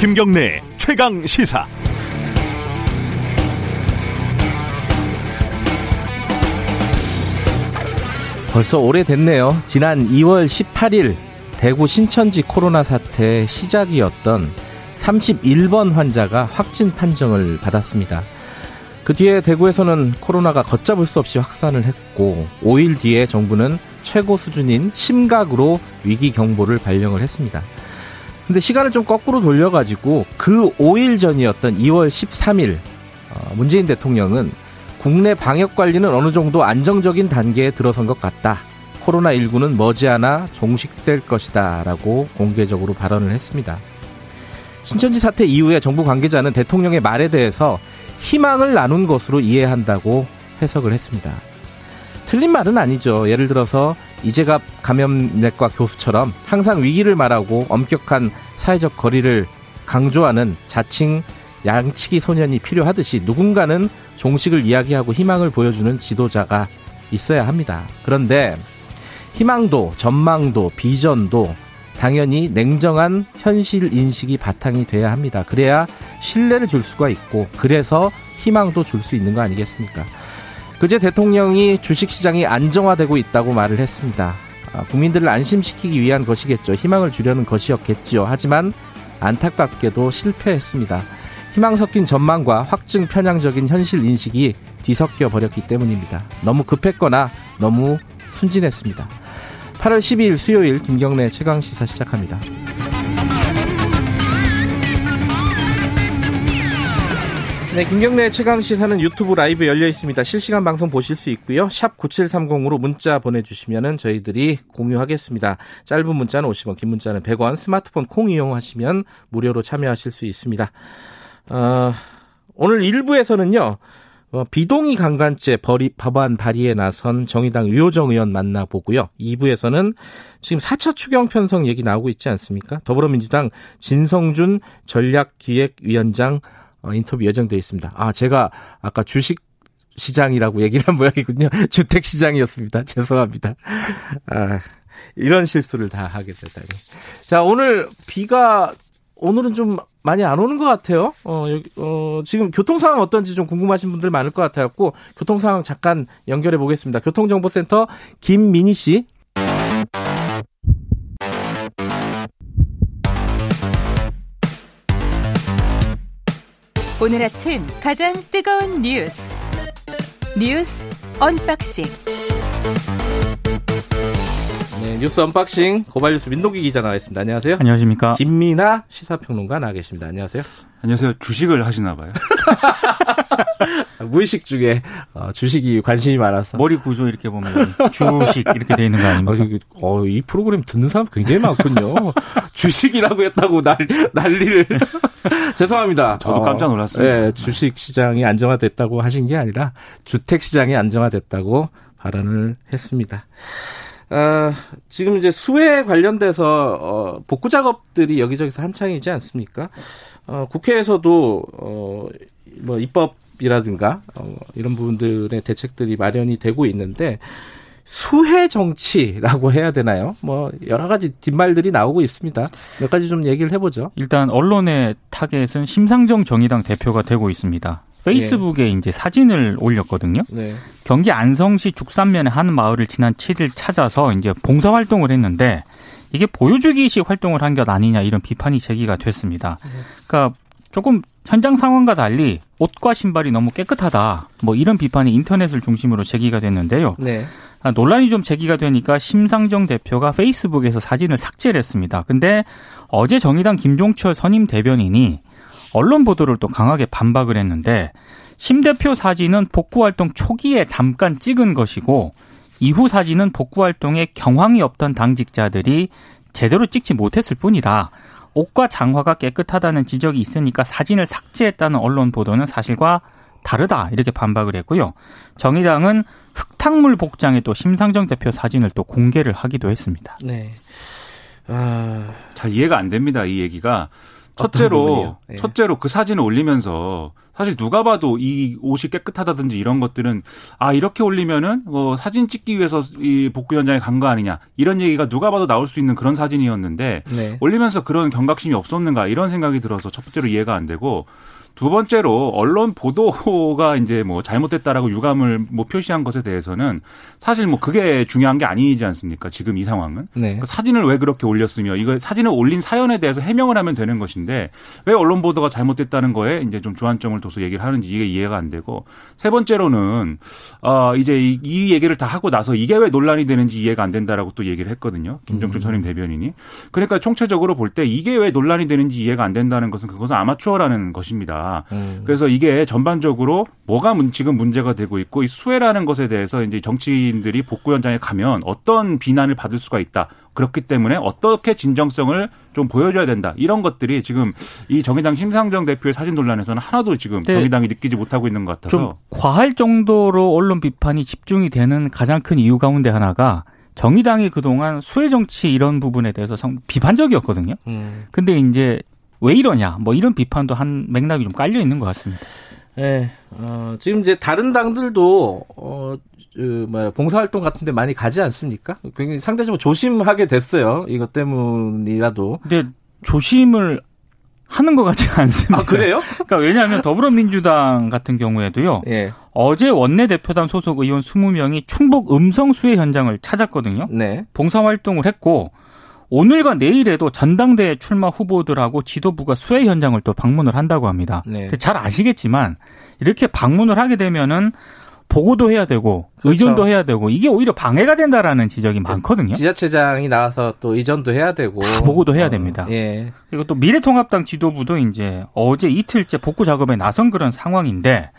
김경래 최강 시사. 벌써 오래됐네요. 지난 2월 18일 대구 신천지 코로나 사태 시작이었던 31번 환자가 확진 판정을 받았습니다. 그 뒤에 대구에서는 코로나가 걷잡을 수 없이 확산을 했고 5일 뒤에 정부는 최고 수준인 심각으로 위기 경보를 발령을 했습니다. 근데 시간을 좀 거꾸로 돌려가지고 그 5일 전이었던 2월 13일 어, 문재인 대통령은 국내 방역 관리는 어느 정도 안정적인 단계에 들어선 것 같다. 코로나19는 머지않아 종식될 것이다. 라고 공개적으로 발언을 했습니다. 신천지 사태 이후에 정부 관계자는 대통령의 말에 대해서 희망을 나눈 것으로 이해한다고 해석을 했습니다. 틀린 말은 아니죠. 예를 들어서 이재갑 감염내과 교수처럼 항상 위기를 말하고 엄격한 사회적 거리를 강조하는 자칭 양치기 소년이 필요하듯이 누군가는 종식을 이야기하고 희망을 보여주는 지도자가 있어야 합니다. 그런데 희망도 전망도 비전도 당연히 냉정한 현실 인식이 바탕이 돼야 합니다. 그래야 신뢰를 줄 수가 있고 그래서 희망도 줄 수 있는 거 아니겠습니까? 그제 대통령이 주식시장이 안정화되고 있다고 말을 했습니다. 아, 국민들을 안심시키기 위한 것이겠죠. 희망을 주려는 것이었겠지요. 하지만 안타깝게도 실패했습니다. 희망 섞인 전망과 확증 편향적인 현실 인식이 뒤섞여 버렸기 때문입니다. 너무 급했거나 너무 순진했습니다. 8월 12일 수요일 김경래 최강 시사 시작합니다. 네, 김경래 최강 시사는 유튜브 라이브 열려 있습니다. 실시간 방송 보실 수 있고요. 샵 9730으로 문자 보내주시면 저희들이 공유하겠습니다. 짧은 문자는 50원, 긴 문자는 100원, 스마트폰 콩 이용하시면 무료로 참여하실 수 있습니다. 어, 오늘 1부에서는요. 어, 비동의 강간죄 벌이, 법안 발의에 나선 정의당 유호정 의원 만나보고요. 2부에서는 지금 4차 추경 편성 얘기 나오고 있지 않습니까? 더불어민주당 진성준 전략기획위원장 어, 인터뷰 예정돼 있습니다. 아, 제가 아까 주식 시장이라고 얘기를 한 모양이군요. 주택 시장이었습니다. 죄송합니다. 아, 이런 실수를 다 하게 되다니. 자, 오늘 비가 오늘은 좀 많이 안 오는 것 같아요. 어, 어, 지금 교통 상황 어떤지 좀 궁금하신 분들 많을 것 같아갖고 교통 상황 잠깐 연결해 보겠습니다. 교통정보센터 김민희 씨. 오늘 아침 가장 뜨거운 뉴스 뉴스 unboxing 네, 뉴스 unboxing 고발뉴스 민동기 기자 나와 있습니다. 안녕하세요. 안녕하십니까. 김민아 시사평론가 나와 계십니다. 안녕하세요. 안녕하세요. 주식을 하시나 봐요. 무의식 중에 어, 주식이 관심이 많아서 머리 구조 이렇게 보면 주식 이렇게 돼 있는 거 아닙니까? 어, 이 프로그램 듣는 사람 굉장히 많군요. 주식이라고 했다고 난, 난리를 죄송합니다. 저도 깜짝 놀랐어요. 어, 네, 주식 시장이 안정화됐다고 하신 게 아니라 주택 시장이 안정화됐다고 발언을 했습니다. 어, 지금 이제 수해 관련돼서 어, 복구 작업들이 여기저기서 한창이지 않습니까? 어, 국회에서도 어, 뭐 입법 이라든가 어, 이런 부분들의 대책들이 마련이 되고 있는데 수해 정치라고 해야 되나요? 뭐 여러 가지 뒷말들이 나오고 있습니다. 몇 가지 좀 얘기를 해보죠. 일단 언론의 타겟은 심상정 정의당 대표가 되고 있습니다. 페이스북에 네. 이제 사진을 올렸거든요. 네. 경기 안성시 죽산면의 한 마을을 지난 7일 찾아서 이제 봉사 활동을 했는데 이게 보여주기식 활동을 한 것 아니냐 이런 비판이 제기가 됐습니다. 네. 그러니까 조금 현장 상황과 달리 옷과 신발이 너무 깨끗하다. 뭐 이런 비판이 인터넷을 중심으로 제기가 됐는데요. 네. 아, 논란이 좀 제기가 되니까 심상정 대표가 페이스북에서 사진을 삭제를 했습니다. 근데 어제 정의당 김종철 선임 대변인이 언론 보도를 또 강하게 반박을 했는데 심 대표 사진은 복구 활동 초기에 잠깐 찍은 것이고 이후 사진은 복구 활동에 경황이 없던 당직자들이 제대로 찍지 못했을 뿐이다. 옷과 장화가 깨끗하다는 지적이 있으니까 사진을 삭제했다는 언론 보도는 사실과 다르다 이렇게 반박을 했고요. 정의당은 흙탕물 복장에 또 심상정 대표 사진을 또 공개를 하기도 했습니다. 네. 아... 잘 이해가 안 됩니다. 이 얘기가 첫째로 예. 첫째로 그 사진을 올리면서 사실 누가 봐도 이 옷이 깨끗하다든지 이런 것들은 아 이렇게 올리면은 뭐 사진 찍기 위해서 이 복구 현장에 간 거 아니냐 이런 얘기가 누가 봐도 나올 수 있는 그런 사진이었는데 네. 올리면서 그런 경각심이 없었는가 이런 생각이 들어서 첫 번째로 이해가 안 되고 두 번째로 언론 보도가 이제 뭐 잘못됐다라고 유감을 뭐 표시한 것에 대해서는 사실 뭐 그게 중요한 게 아니지 않습니까? 지금 이 상황은 네. 그 사진을 왜 그렇게 올렸으며 이거 사진을 올린 사연에 대해서 해명을 하면 되는 것인데 왜 언론 보도가 잘못됐다는 거에 이제 좀 주안점을 둬서 얘기를 하는지 이게 이해가 안 되고 세 번째로는 어 이제 이, 이 얘기를 다 하고 나서 이게 왜 논란이 되는지 이해가 안 된다라고 또 얘기를 했거든요. 김정철 음. 선임 대변인이 그러니까 총체적으로 볼 때 이게 왜 논란이 되는지 이해가 안 된다는 것은 그것은 아마추어라는 것입니다. 음. 그래서 이게 전반적으로 뭐가 지금 문제가 되고 있고 이 수혜라는 것에 대해서 이제 정치인들이 복구 현장에 가면 어떤 비난을 받을 수가 있다. 그렇기 때문에 어떻게 진정성을 좀 보여줘야 된다. 이런 것들이 지금 이 정의당 심상정 대표의 사진 논란에서는 하나도 지금 네. 정의당이 느끼지 못하고 있는 것 같아서 좀 과할 정도로 언론 비판이 집중이 되는 가장 큰 이유 가운데 하나가 정의당이 그동안 수혜 정치 이런 부분에 대해서 상 비판적이었거든요. 음. 근데 이제 왜 이러냐 뭐 이런 비판도 한 맥락이 좀 깔려 있는 것 같습니다. 네, 어, 지금 이제 다른 당들도 어, 그, 뭐 봉사활동 같은데 많이 가지 않습니까? 굉장히 상대적으로 조심하게 됐어요. 이것 때문이라도. 근데 조심을 하는 것 같지 않습니다. 아, 그래요? 그러니까 왜냐하면 더불어민주당 같은 경우에도요. 예. 어제 원내대표단 소속 의원 20명이 충북 음성 수해 현장을 찾았거든요. 네. 봉사활동을 했고 오늘과 내일에도 전당대회 출마 후보들하고 지도부가 수해 현장을 또 방문을 한다고 합니다. 네. 잘 아시겠지만 이렇게 방문을 하게 되면은 보고도 해야 되고 그렇죠. 의존도 해야 되고 이게 오히려 방해가 된다라는 지적이 네. 많거든요. 지자체장이 나와서 또 의존도 해야 되고 다 보고도 해야 어, 됩니다. 예. 그리고 또 미래통합당 지도부도 이제 어제 이틀째 복구 작업에 나선 그런 상황인데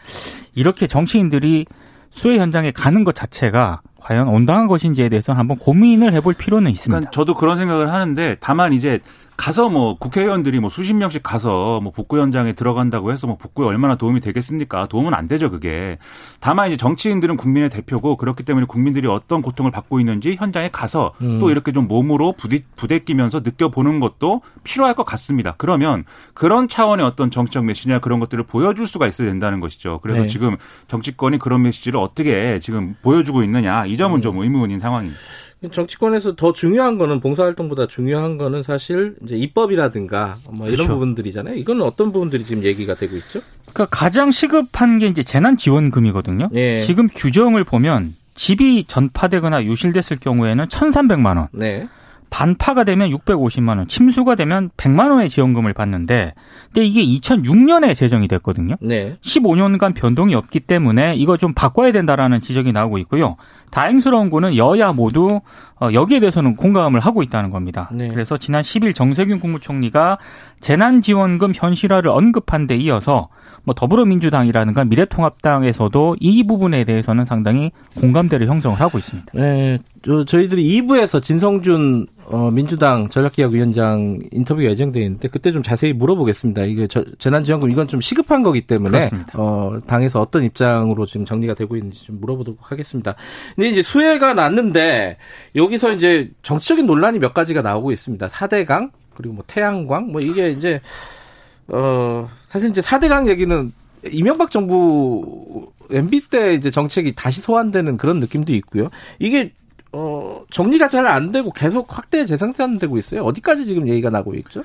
이렇게 정치인들이 수해 현장에 가는 것 자체가 과연 온당한 것인지에 대해서 한번 고민을 해볼 필요는 있습니다. 그러니까 저도 그런 생각을 하는데 다만 이제 가서 뭐 국회의원들이 뭐 수십 명씩 가서 뭐 복구 현장에 들어간다고 해서 뭐 복구에 얼마나 도움이 되겠습니까? 도움은 안 되죠, 그게. 다만 이제 정치인들은 국민의 대표고 그렇기 때문에 국민들이 어떤 고통을 받고 있는지 현장에 가서 음. 또 이렇게 좀 몸으로 부딪, 부대끼면서 느껴보는 것도 필요할 것 같습니다. 그러면 그런 차원의 어떤 정치적 메시지나 그런 것들을 보여줄 수가 있어야 된다는 것이죠. 그래서 네. 지금 정치권이 그런 메시지를 어떻게 지금 보여주고 있느냐 이 점은 음. 좀 의문인 상황입니다. 정치권에서 더 중요한 거는 봉사활동보다 중요한 거는 사실 이제 입법이라든가 뭐 이런 그렇죠. 부분들이잖아요. 이거는 어떤 부분들이 지금 얘기가 되고 있죠? 그러니까 가장 시급한 게 이제 재난지원금이거든요. 예. 지금 규정을 보면 집이 전파되거나 유실됐을 경우에는 1,300만 원. 네. 반파가 되면 650만 원, 침수가 되면 100만 원의 지원금을 받는데 근데 이게 2006년에 제정이 됐거든요. 네. 15년간 변동이 없기 때문에 이거 좀 바꿔야 된다라는 지적이 나오고 있고요. 다행스러운 거는 여야 모두 어, 여기에 대해서는 공감을 하고 있다는 겁니다. 네. 그래서 지난 10일 정세균 국무총리가 재난지원금 현실화를 언급한 데 이어서 뭐 더불어민주당이라든가 미래통합당에서도 이 부분에 대해서는 상당히 공감대를 형성을 하고 있습니다. 네, 저희들이 2부에서 진성준 어, 민주당 전략기획위원장 인터뷰가 예정되어 있는데 그때 좀 자세히 물어보겠습니다. 이게 저, 재난지원금 이건 좀 시급한 거기 때문에 어, 당에서 어떤 입장으로 지금 정리가 되고 있는지 좀 물어보도록 하겠습니다. 근데 이제 수혜가 났는데 여기서 이제 정치적인 논란이 몇 가지가 나오고 있습니다. 4대강 그리고 뭐 태양광 뭐 이게 이제 어 사실 이제 4대강 얘기는 이명박 정부 MB 때 이제 정책이 다시 소환되는 그런 느낌도 있고요. 이게 어, 정리가 잘 안 되고 계속 확대 재생산되고 있어요. 어디까지 지금 얘기가 나고 있죠?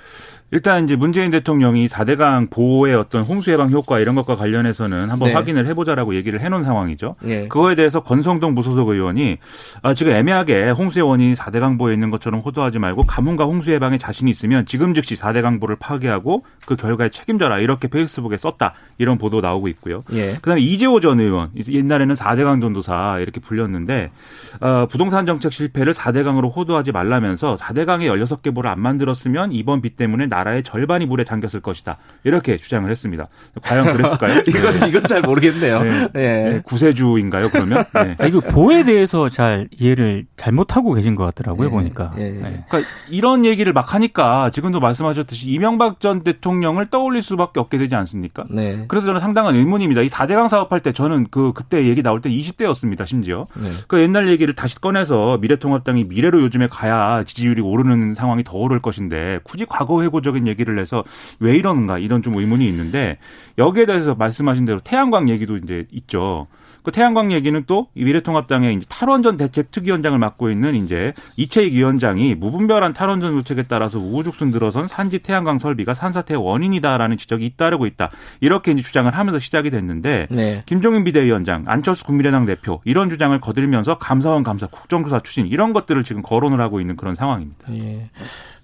일단 이제 문재인 대통령이 4대강 보호의 어떤 홍수 예방 효과 이런 것과 관련해서는 한번 네. 확인을 해보자라고 얘기를 해놓은 상황이죠. 네. 그거에 대해서 권성동 무소속 의원이 아, 지금 애매하게 홍수의 원인이 4대강 보에 있는 것처럼 호도하지 말고 가뭄과 홍수 예방에 자신이 있으면 지금 즉시 4대강 보를 파괴하고 그 결과에 책임져라 이렇게 페이스북에 썼다 이런 보도 나오고 있고요. 네. 그다음에 이재호 전 의원 옛날에는 4대강 전도사 이렇게 불렸는데 어, 부동산 정책 실패를 4대강으로 호도하지 말라면서 4대강에 16개 보를 안 만들었으면 이번 비 때문에 나라의 절반이 물에 잠겼을 것이다. 이렇게 주장을 했습니다. 과연 그랬을까요? 이건 네. 이건 잘 모르겠네요. 네. 네. 구세주인가요? 그러면? 네. 아, 이거 보에 대해서 잘 이해를 잘못하고 계신 것 같더라고요. 네. 보니까. 네. 그러니까 이런 얘기를 막 하니까 지금도 말씀하셨듯이 이명박 전 대통령을 떠올릴 수밖에 없게 되지 않습니까? 그래서 저는 상당한 의문입니다. 이 4대강 사업할 때 저는 그 그때 얘기 나올 때 20대였습니다. 심지어. 그 옛날 얘기를 다시 꺼내서 미래통합당이 미래로 요즘에 가야 지지율이 오르는 상황이 더 오를 것인데 굳이 과거 회고 비판적인 얘기를 해서 왜 이러는가 이런 좀 의문이 있는데 여기에 대해서 말씀하신 대로 태양광 얘기도 이제 있죠. 그 태양광 얘기는 또 미래통합당의 이제 탈원전 대책 특위원장을 맡고 있는 이제 이채익 위원장이 무분별한 탈원전 정책에 따라서 우후죽순 들어선 산지 태양광 설비가 산사태의 원인이다라는 지적이 잇따르고 있다. 이렇게 이제 주장을 하면서 시작이 됐는데 네. 김종인 비대위원장, 안철수 국민의당 대표 이런 주장을 거들면서 감사원 감사, 국정조사 추진 이런 것들을 지금 거론을 하고 있는 그런 상황입니다. 예.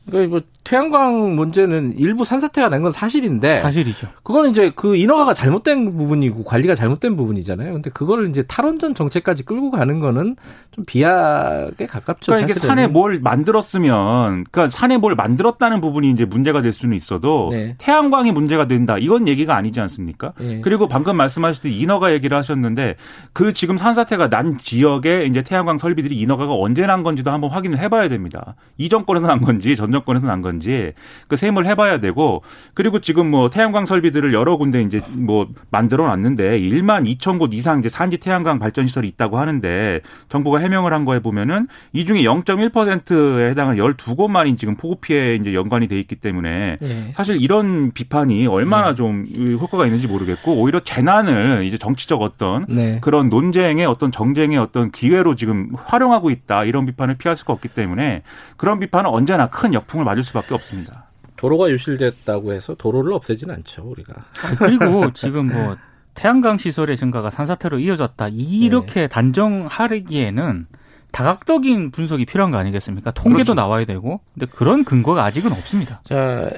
그러니까 뭐 태양광 문제는 일부 산사태가 난 건 사실인데 사실이죠. 그거는 이제 그 인허가가 잘못된 부분이고 관리가 잘못된 부분이잖아요. 근데 그거를 이제 탈원전 정책까지 끌고 가는 거는 좀 비약에 가깝죠. 그러니까 이게 산에 뭘 만들었으면 그러니까 산에 뭘 만들었다는 부분이 이제 문제가 될 수는 있어도 네. 태양광이 문제가 된다. 이건 얘기가 아니지 않습니까? 네. 그리고 방금 말씀하셨듯이 인허가 얘기를 하셨는데 그 지금 산사태가 난 지역에 이제 태양광 설비들이 인허가가 언제 난 건지도 한번 확인을 해 봐야 됩니다. 이 정권에서 난 건지 전 정권에서 난 건지 그 셈을 해봐야 되고 그리고 지금 뭐 태양광 설비들을 여러 군데 이제 뭐 만들어 놨는데 1만 2천 곳 이상 이제 산지 태양광 발전 시설이 있다고 하는데 정부가 해명을 한 거에 보면은 이 중에 0.1%에 해당하는 12곳만이 지금 폭우 피해에 이제 연관이 돼 있기 때문에 네. 사실 이런 비판이 얼마나 네. 좀 효과가 있는지 모르겠고 오히려 재난을 이제 정치적 어떤 네. 그런 논쟁의 어떤 정쟁의 어떤 기회로 지금 활용하고 있다 이런 비판을 피할 수가 없기 때문에 그런 비판은 언제나 큰 역 풍을 맞을 수밖에 없습니다. 도로가 유실됐다고 해서 도로를 없애지는 않죠 우리가. 그리고 지금 뭐 태양광 시설의 증가가 산사태로 이어졌다 이렇게 네. 단정하기에는 다각적인 분석이 필요한 거 아니겠습니까? 통계도 그렇죠. 나와야 되고, 근데 그런 근거가 아직은 없습니다. 자,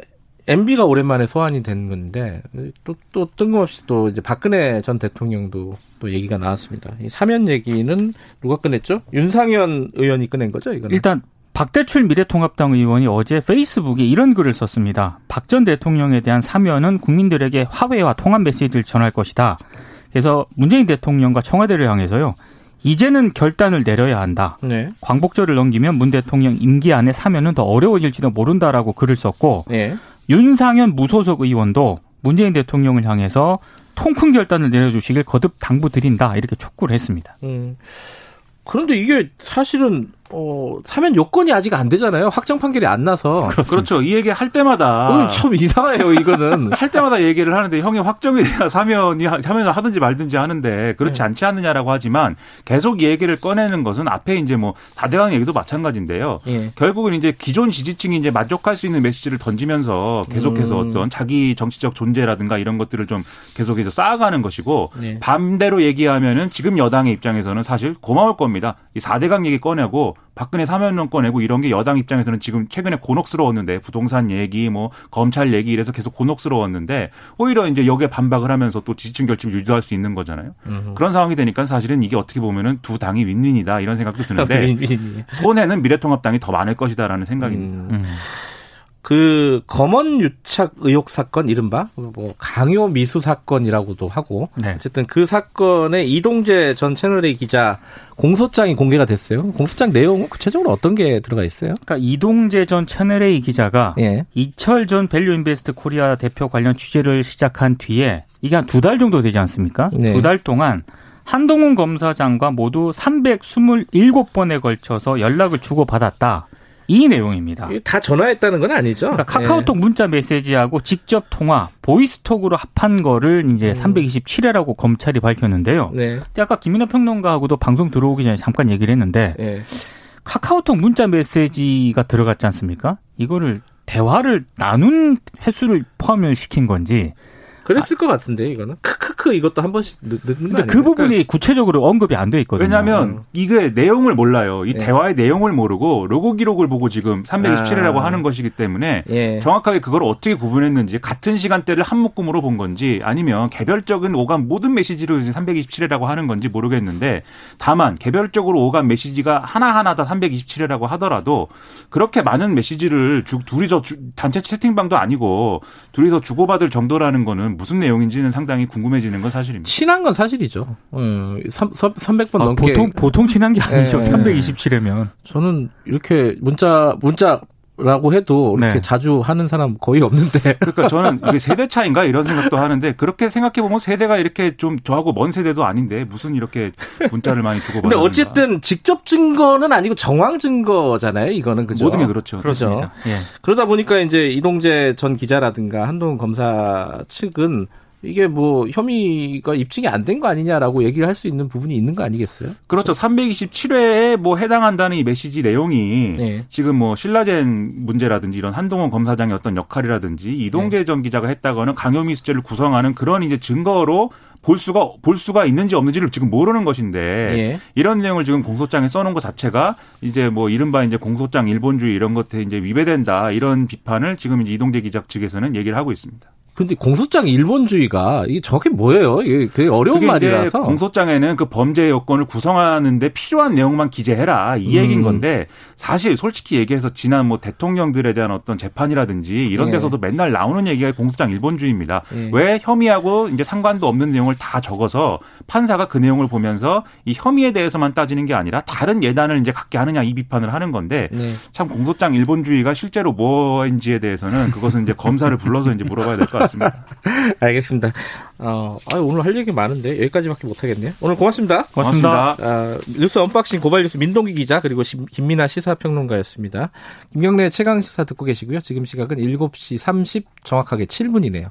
MB가 오랜만에 소환이 된 건데 또, 또 뜬금없이 또 이제 박근혜 전 대통령도 또 얘기가 나왔습니다. 이 사면 얘기는 누가 꺼냈죠? 윤상현 의원이 꺼낸 거죠, 이거는? 일단 박대출 미래통합당 의원이 어제 페이스북에 이런 글을 썼습니다. 박 전 대통령에 대한 사면은 국민들에게 화해와 통합 메시지를 전할 것이다. 그래서 문재인 대통령과 청와대를 향해서요. 이제는 결단을 내려야 한다. 네. 광복절을 넘기면 문 대통령 임기 안에 사면은 더 어려워질지도 모른다라고 글을 썼고 네. 윤상현 무소속 의원도 문재인 대통령을 향해서 통큰 결단을 내려주시길 거듭 당부드린다 이렇게 촉구를 했습니다. 음. 그런데 이게 사실은 어, 사면 요건이 아직 안 되잖아요. 확정 판결이 안 나서. 그렇습니다. 그렇죠. 이 얘기 할 때마다. 어, 참 이상해요, 이거는. 할 때마다 얘기를 하는데 형이 확정이 돼야 사면이, 사면을 하든지 말든지 하는데 그렇지 네. 않지 않느냐라고 하지만 계속 얘기를 꺼내는 것은 앞에 이제 뭐 4대강 얘기도 마찬가지인데요. 네. 결국은 이제 기존 지지층이 이제 만족할 수 있는 메시지를 던지면서 계속해서 음. 어떤 자기 정치적 존재라든가 이런 것들을 좀 계속해서 쌓아가는 것이고 네. 반대로 얘기하면은 지금 여당의 입장에서는 사실 고마울 겁니다. 이 4대강 얘기 꺼내고 박근혜 사면론 꺼내고 이런 게 여당 입장에서는 지금 최근에 곤혹스러웠는데 부동산 얘기 뭐 검찰 얘기 이래서 계속 곤혹스러웠는데 오히려 이제 여기에 반박을 하면서 또 지지층 결집을 유지할 수 있는 거잖아요. 음흠. 그런 상황이 되니까 사실은 이게 어떻게 보면은 두 당이 윈윈이다 이런 생각도 드는데 손해는 미래통합당이 더 많을 것이다라는 생각입니다. 음. 음. 그 검언 유착 의혹 사건 이른바 뭐 강요 미수 사건이라고도 하고 네. 어쨌든 그 사건에 이동재 전 채널A 기자 공소장이 공개가 됐어요. 공소장 내용은 구체적으로 어떤 게 들어가 있어요? 그러니까 이동재 전 채널A 기자가 예. 이철 전 밸류인베스트 코리아 대표 관련 취재를 시작한 뒤에 이게 한 두 달 정도 되지 않습니까? 네. 두달 동안 한동훈 검사장과 모두 327번에 걸쳐서 연락을 주고받았다. 이 내용입니다. 다 전화했다는 건 아니죠? 그러니까 카카오톡 네. 문자 메시지하고 직접 통화, 보이스톡으로 합한 거를 이제 음. 327회라고 검찰이 밝혔는데요. 네. 아까 김민호 평론가하고도 방송 들어오기 전에 잠깐 얘기를 했는데 네. 카카오톡 문자 메시지가 들어갔지 않습니까? 이거를 대화를 나눈 횟수를 포함을 시킨 건지 그랬을 아, 것 같은데 이거는 크크크 이것도 한 번씩 넣 는 근데 그 부분이 구체적으로 언급이 안 돼 있거든요. 왜냐하면 음. 이게 내용을 몰라요. 이 예. 대화의 내용을 모르고 로고 기록을 보고 지금 327회라고 아. 하는 것이기 때문에 예. 정확하게 그걸 어떻게 구분했는지 같은 시간대를 한 묶음으로 본 건지 아니면 개별적인 오간 모든 메시지를 327회라고 하는 건지 모르겠는데 다만 개별적으로 오간 메시지가 하나하나 다 327회라고 하더라도 그렇게 많은 메시지를 주, 둘이서 주, 단체 채팅방도 아니고 둘이서 주고받을 정도라는 거는 무슨 내용인지는 상당히 궁금해지는 건 사실입니다. 친한 건 사실이죠. 어, 3, 300번 아, 넘게 보통 보통 친한 게 아니죠. 네, 327회면 저는 이렇게 문자 문자 라고 해도 이렇게 네. 자주 하는 사람 거의 없는데. 그러니까 저는 이게 세대 차인가 이런 생각도 하는데 그렇게 생각해 보면 세대가 이렇게 좀 저하고 먼 세대도 아닌데 무슨 이렇게 문자를 많이 주고 근데 어쨌든 직접 증거는 아니고 정황 증거잖아요. 이거는 그죠. 모든 게 그렇죠. 그렇죠. 예. 그러다 보니까 이제 이동재 전 기자라든가 한동훈 검사 측은 이게 뭐 혐의가 입증이 안 된 거 아니냐라고 얘기를 할 수 있는 부분이 있는 거 아니겠어요? 그렇죠. 327회에 뭐 해당한다는 이 메시지 내용이 네. 지금 뭐 신라젠 문제라든지 이런 한동훈 검사장의 어떤 역할이라든지 이동재 네. 전 기자가 했다거는 강요미 수죄를 구성하는 그런 이제 증거로 볼 수가 볼 수가 있는지 없는지를 지금 모르는 것인데 예. 이런 내용을 지금 공소장에 써놓은 것 자체가 이제 뭐 이른바 이제 공소장 일본주의 이런 것에 이제 위배된다 이런 비판을 지금 이제 이동재 기자 측에서는 얘기를 하고 있습니다. 근데 공소장 일본주의가 이게 정확히 뭐예요? 이게 되게 어려운 말이라서. 공소장에는 그 범죄 요건을 구성하는데 필요한 내용만 기재해라 이 얘기인 음. 건데 사실 솔직히 얘기해서 지난 뭐 대통령들에 대한 어떤 재판이라든지 이런 예. 데서도 예. 맨날 나오는 얘기가 공소장 일본주의입니다. 예. 왜 혐의하고 이제 상관도 없는 내용을 다 적어서 판사가 그 내용을 보면서 이 혐의에 대해서만 따지는 게 아니라 다른 예단을 이제 갖게 하느냐 이 비판을 하는 건데 예. 참 공소장 일본주의가 실제로 뭐인지에 대해서는 그것은 이제 검사를 불러서 이제 물어봐야 될 것 같습니다. 같습니다. 알겠습니다. 어, 아, 오늘 할 얘기 많은데 여기까지밖에 못하겠네요. 오늘 고맙습니다. 고맙습니다. 아, 뉴스 unboxing 고발뉴스 민동기 기자 그리고 김민아 시사평론가였습니다. 김경래 최강 시사 듣고 계시고요. 지금 시각은 7시 30 정확하게 7분이네요.